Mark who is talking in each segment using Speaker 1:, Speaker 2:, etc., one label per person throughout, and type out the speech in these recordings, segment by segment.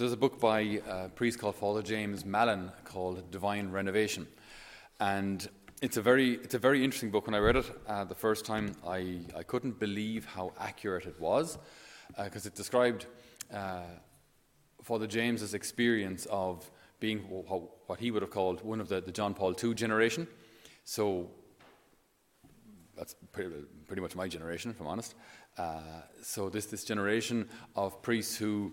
Speaker 1: So there's a book by a priest called Father James Mallon called Divine Renovation. And it's a very, it's a very interesting book. When I read it uh, the first time, I, I couldn't believe how accurate it was because uh, it described uh, Father James's experience of being what he would have called one of the, the John Paul II generation. So that's pretty, pretty much my generation, if I'm honest. Uh, so this, this generation of priests who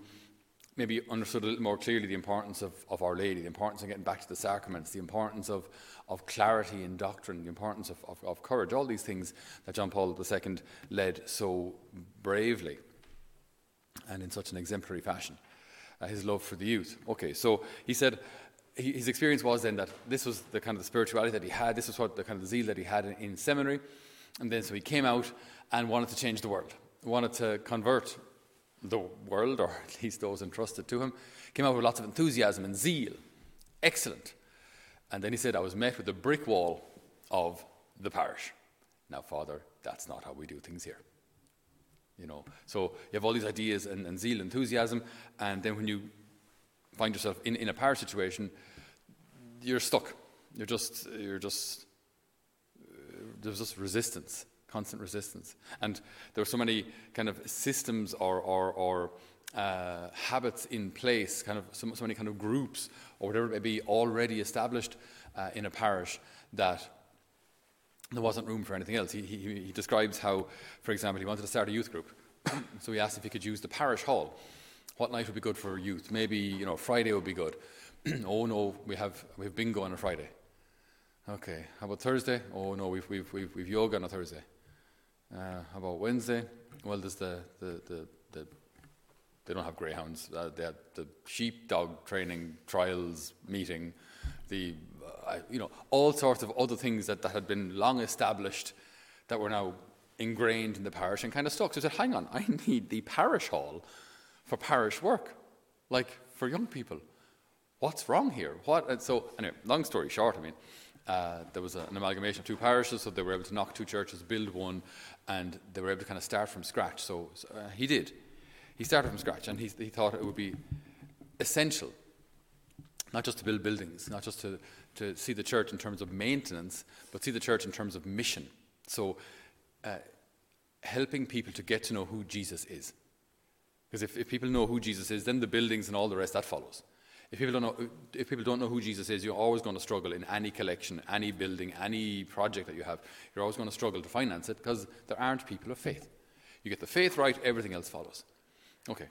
Speaker 1: maybe understood a little more clearly the importance of, of Our Lady, the importance of getting back to the sacraments, the importance of, of clarity in doctrine, the importance of, of, of courage, all these things that John Paul II led so bravely and in such an exemplary fashion. Uh, his love for the youth. Okay, so he said he, his experience was then that this was the kind of the spirituality that he had, this was what the kind of the zeal that he had in, in seminary, and then so he came out and wanted to change the world, wanted to convert the world, or at least those entrusted to him, came out with lots of enthusiasm and zeal. Excellent. And then he said, I was met with a brick wall of the parish. Now, Father, that's not how we do things here. You know, so you have all these ideas and, and zeal, enthusiasm, and then when you find yourself in, in a parish situation, you're stuck. You're just, you're just, uh, there's just resistance constant resistance. And there were so many kind of systems or, or, or uh, habits in place, kind of so, so, many kind of groups or whatever it may be already established uh, in a parish that there wasn't room for anything else. He, he, he describes how, for example, he wanted to start a youth group. so he asked if he could use the parish hall. What night would be good for youth? Maybe, you know, Friday would be good. oh no, we have, we have bingo on a Friday. Okay, how about Thursday? Oh no, we've, we've, we've, we've yoga on a Thursday. Uh, how about Wednesday? Well, there's the, the, the, the they don't have greyhounds. Uh, they have the sheepdog training trials meeting, the uh, you know all sorts of other things that, that had been long established that were now ingrained in the parish and kind of stuck. So I said, hang on, I need the parish hall for parish work, like for young people. What's wrong here? What? And so anyway, long story short, I mean, uh, there was a, an amalgamation of two parishes, so they were able to knock two churches, build one, and they were able to kind of start from scratch. So, so uh, he did. He started from scratch, and he, he thought it would be essential, not just to build buildings, not just to, to see the church in terms of maintenance, but see the church in terms of mission. So, uh, helping people to get to know who Jesus is. Because if, if people know who Jesus is, then the buildings and all the rest, that follows. If people, don't know, if people don't know who Jesus is, you're always going to struggle in any collection, any building, any project that you have. You're always going to struggle to finance it because there aren't people of faith. You get the faith right, everything else follows. Okay.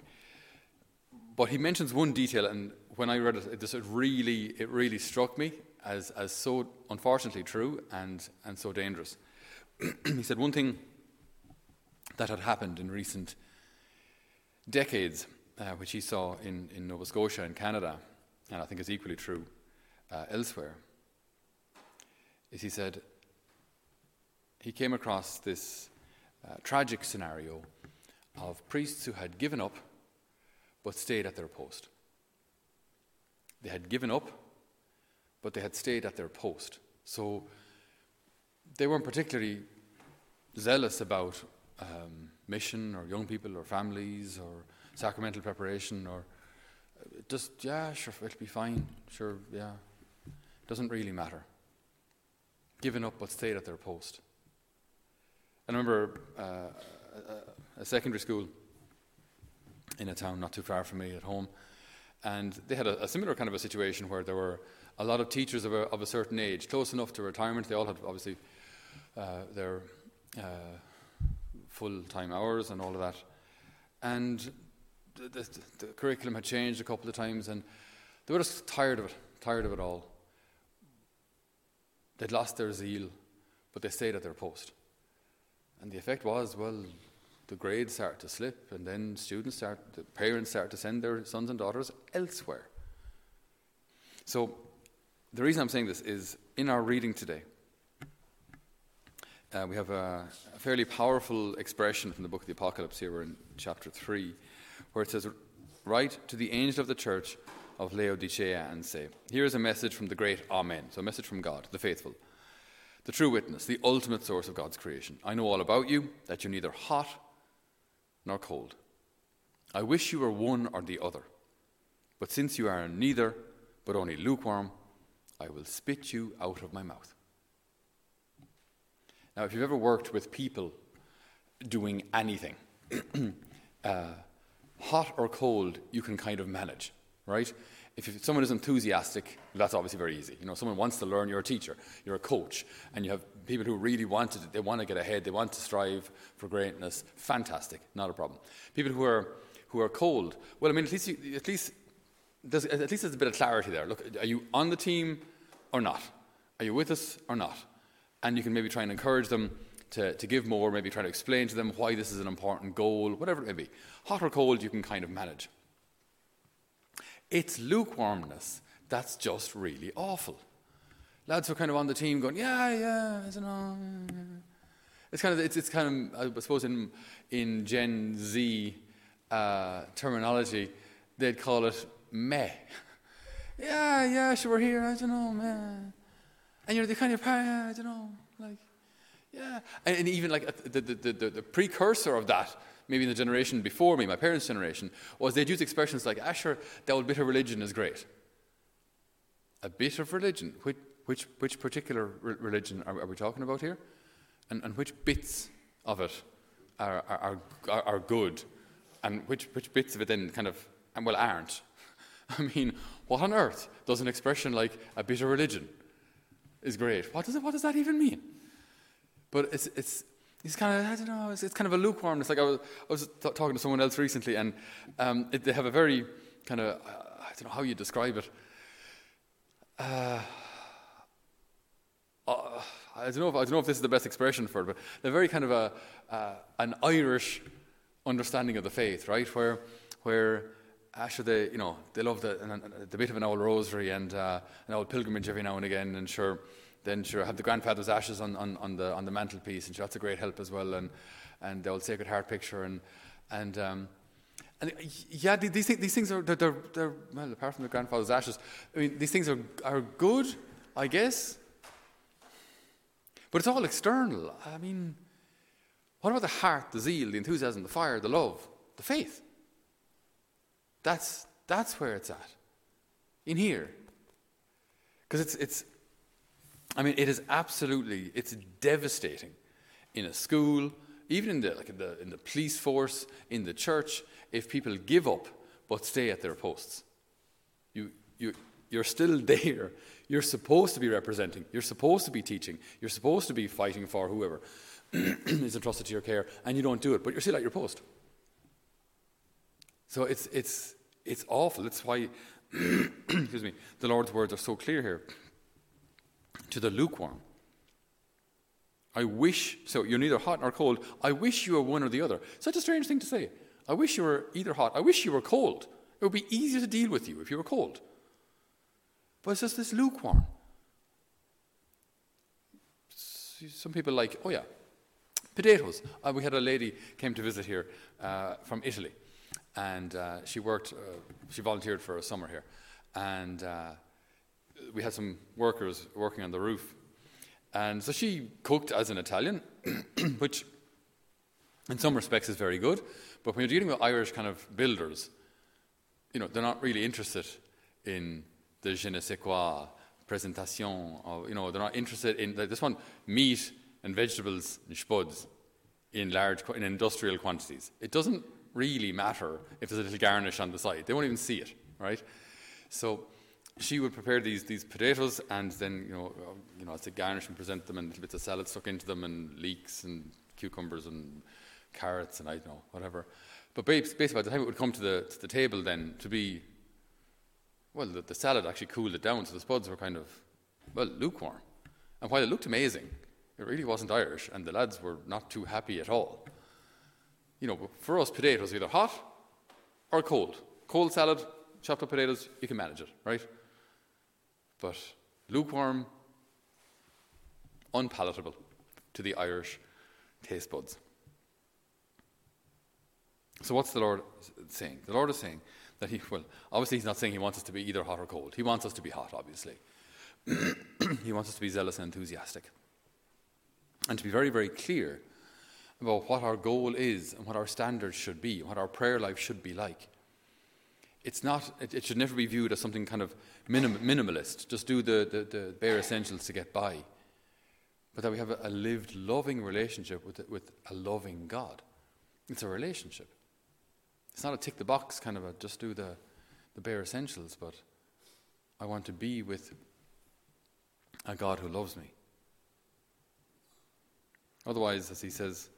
Speaker 1: But he mentions one detail, and when I read it, it, just, it really, it really struck me as, as so unfortunately true and, and so dangerous. he said one thing that had happened in recent decades uh, which he saw in, in Nova Scotia and Canada, and I think is equally true uh, elsewhere, is he said he came across this uh, tragic scenario of priests who had given up but stayed at their post. They had given up, but they had stayed at their post. So they weren't particularly zealous about um, mission or young people or families or sacramental preparation or uh, just, yeah, sure, it'll be fine. Sure, yeah. Doesn't really matter. Given up but stayed at their post. I remember uh, a, a secondary school in a town not too far from me at home, and they had a, a, similar kind of a situation where there were a lot of teachers of a, of a certain age, close enough to retirement. They all had obviously uh, their uh, full time hours and all of that. And the, the, the, curriculum had changed a couple of times, and they were just tired of it, tired of it all. They'd lost their zeal, but they stayed at their post. And the effect was, well, the grades start to slip, and then students start, the parents start to send their sons and daughters elsewhere. So, the reason I'm saying this is in our reading today, uh, we have a, a, fairly powerful expression from the book of the Apocalypse here. We're in chapter 3 where it says, Write to the angel of the church of Laodicea and say, Here is a message from the great Amen, so a message from God, the faithful, the true witness, the ultimate source of God's creation. I know all about you, that you're neither hot nor cold. I wish you were one or the other. But since you are neither, but only lukewarm, I will spit you out of my mouth. Now, if you've ever worked with people doing anything, uh, hot or cold, you can kind of manage, right? If someone is enthusiastic, that's obviously very easy. You know, someone wants to learn, you're a teacher, you're a coach, and you have people who really want it, they want to get ahead, they want to strive for greatness, fantastic, not a problem. People who are, who are cold, well, I mean, at least, you, at least there's, at least there's a bit of clarity there. Look, are you on the team or not? Are you with us or not? And you can maybe try and encourage them to, to give more, maybe try to explain to them why this is an important goal, whatever it may be. Hot or cold, you can kind of manage. It's lukewarmness that's just really awful. Lads are kind of on the team going, yeah, yeah, I don't know. It's kind of, it's, it's kind of, I suppose in, in Gen Z uh, terminology, they'd call it meh. yeah, yeah, sure, we're here, I don't know, man. And you're the kind of, I don't know, like, yeah. And, and even like uh, the, the, the, the, precursor of that, maybe in the generation before me, my parents' generation, was they'd use expressions like, Asher, that old bit of religion is great. A bit of religion. Which, which, which particular re- religion are, are, we talking about here? And, and which bits of it are, are, are, are good? And which, which bits of it then kind of, and well, aren't? I mean, what on earth does an expression like a bit of religion is great? What does, it, what does that even mean? But it's, it's, it's kind of, I don't know, it's, it's kind of a lukewarmness. Like I was, I was t- talking to someone else recently, and um, it, they have a very kind of, uh, I don't know how you describe it. Uh, uh, I, don't know if, I don't know if this is the best expression for it, but they're very kind of a, uh, an Irish understanding of the faith, right? Where, where Actually, they, you know, they love the, the bit of an old rosary and uh, an old pilgrimage every now and again. And sure, then sure, have the grandfather's ashes on, on, on the on the mantelpiece, and sure, that's a great help as well. And and the old Sacred Heart picture, and and um, and yeah, these things, these things are they're, they're, they're, well, apart from the grandfather's ashes, I mean, these things are are good, I guess. But it's all external. I mean, what about the heart, the zeal, the enthusiasm, the fire, the love, the faith? That's, that's where it's at. In here. Because it's, it's, I mean, it is absolutely, it's devastating in a school, even in the, like in the, in the police force, in the church, if people give up but stay at their posts. You, you, you're still there. You're supposed to be representing. You're supposed to be teaching. You're supposed to be fighting for whoever is entrusted to your care, and you don't do it, but you're still at your post. So it's, it's, it's awful. That's why, excuse me, the Lord's words are so clear here. To the lukewarm. I wish, so you're neither hot nor cold. I wish you were one or the other. Such a strange thing to say. I wish you were either hot. I wish you were cold. It would be easier to deal with you if you were cold. But it's just this lukewarm. Some people like, oh yeah, potatoes. Uh, we had a lady came to visit here uh, from Italy and uh, she worked, uh, she volunteered for a summer here, and uh, we had some workers working on the roof, and so she cooked as an Italian, which in some respects is very good, but when you're dealing with Irish kind of builders, you know, they're not really interested in the je ne sais quoi presentation, or, you know, they're not interested in, like, this one, meat and vegetables and spuds in large, in industrial quantities. It doesn't really matter if there's a little garnish on the side. They won't even see it, right? So she would prepare these, these potatoes and then, you know, you know, as a garnish and present them and little bits of salad stuck into them and leeks and cucumbers and carrots and I don't know, whatever. But basically, by the time it would come to the, to the table then to be, well, the, the salad actually cooled it down, so the spuds were kind of, well, lukewarm. And while it looked amazing, it really wasn't Irish, and the lads were not too happy at all you know, for us, potatoes either hot or cold. Cold salad, chopped up potatoes, you can manage it, right? But lukewarm, unpalatable to the Irish taste buds. So, what's the Lord saying? The Lord is saying that He, well, obviously, He's not saying He wants us to be either hot or cold. He wants us to be hot, obviously. he wants us to be zealous and enthusiastic. And to be very, very clear about what our goal is and what our standards should be, what our prayer life should be like. It's not, it, it, should never be viewed as something kind of minim, minimalist. Just do the, the, the, bare essentials to get by. But that we have a, a lived, loving relationship with, with a loving God. It's a relationship. It's not a tick the box kind of a just do the, the bare essentials, but I want to be with a God who loves me. Otherwise, as he says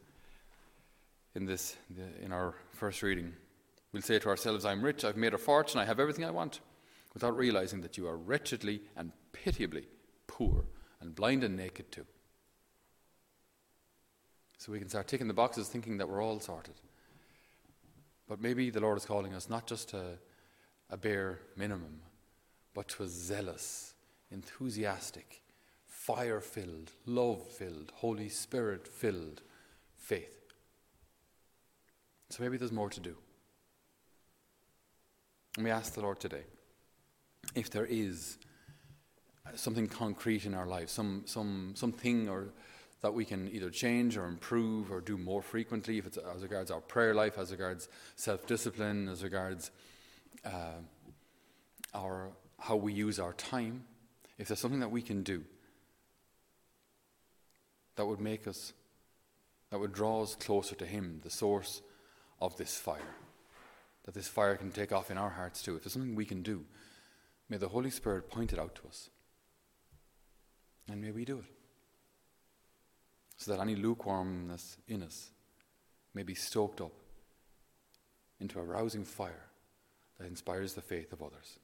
Speaker 1: in this in our first reading, we'll say to ourselves, I'm rich, I've made a fortune, I have everything I want, without realizing that you are wretchedly and pitiably poor and blind and naked too. So we can start ticking the boxes thinking that we're all sorted. But maybe the Lord is calling us not just to a bare minimum, but to a zealous, enthusiastic, fire filled, love filled, Holy Spirit filled faith. So maybe there's more to do. And we ask the Lord today if there is something concrete in our life, some, some, something or that we can either change or improve or do more frequently, if it's as regards our prayer life, as regards self discipline, as regards uh, our, how we use our time, if there's something that we can do that would make us, that would draw us closer to Him, the source of this fire, that this fire can take off in our hearts too, if there's something we can do, may the Holy Spirit point it out to us. And may we do it so that any lukewarmness in us may be stoked up into a rousing fire that inspires the faith of others.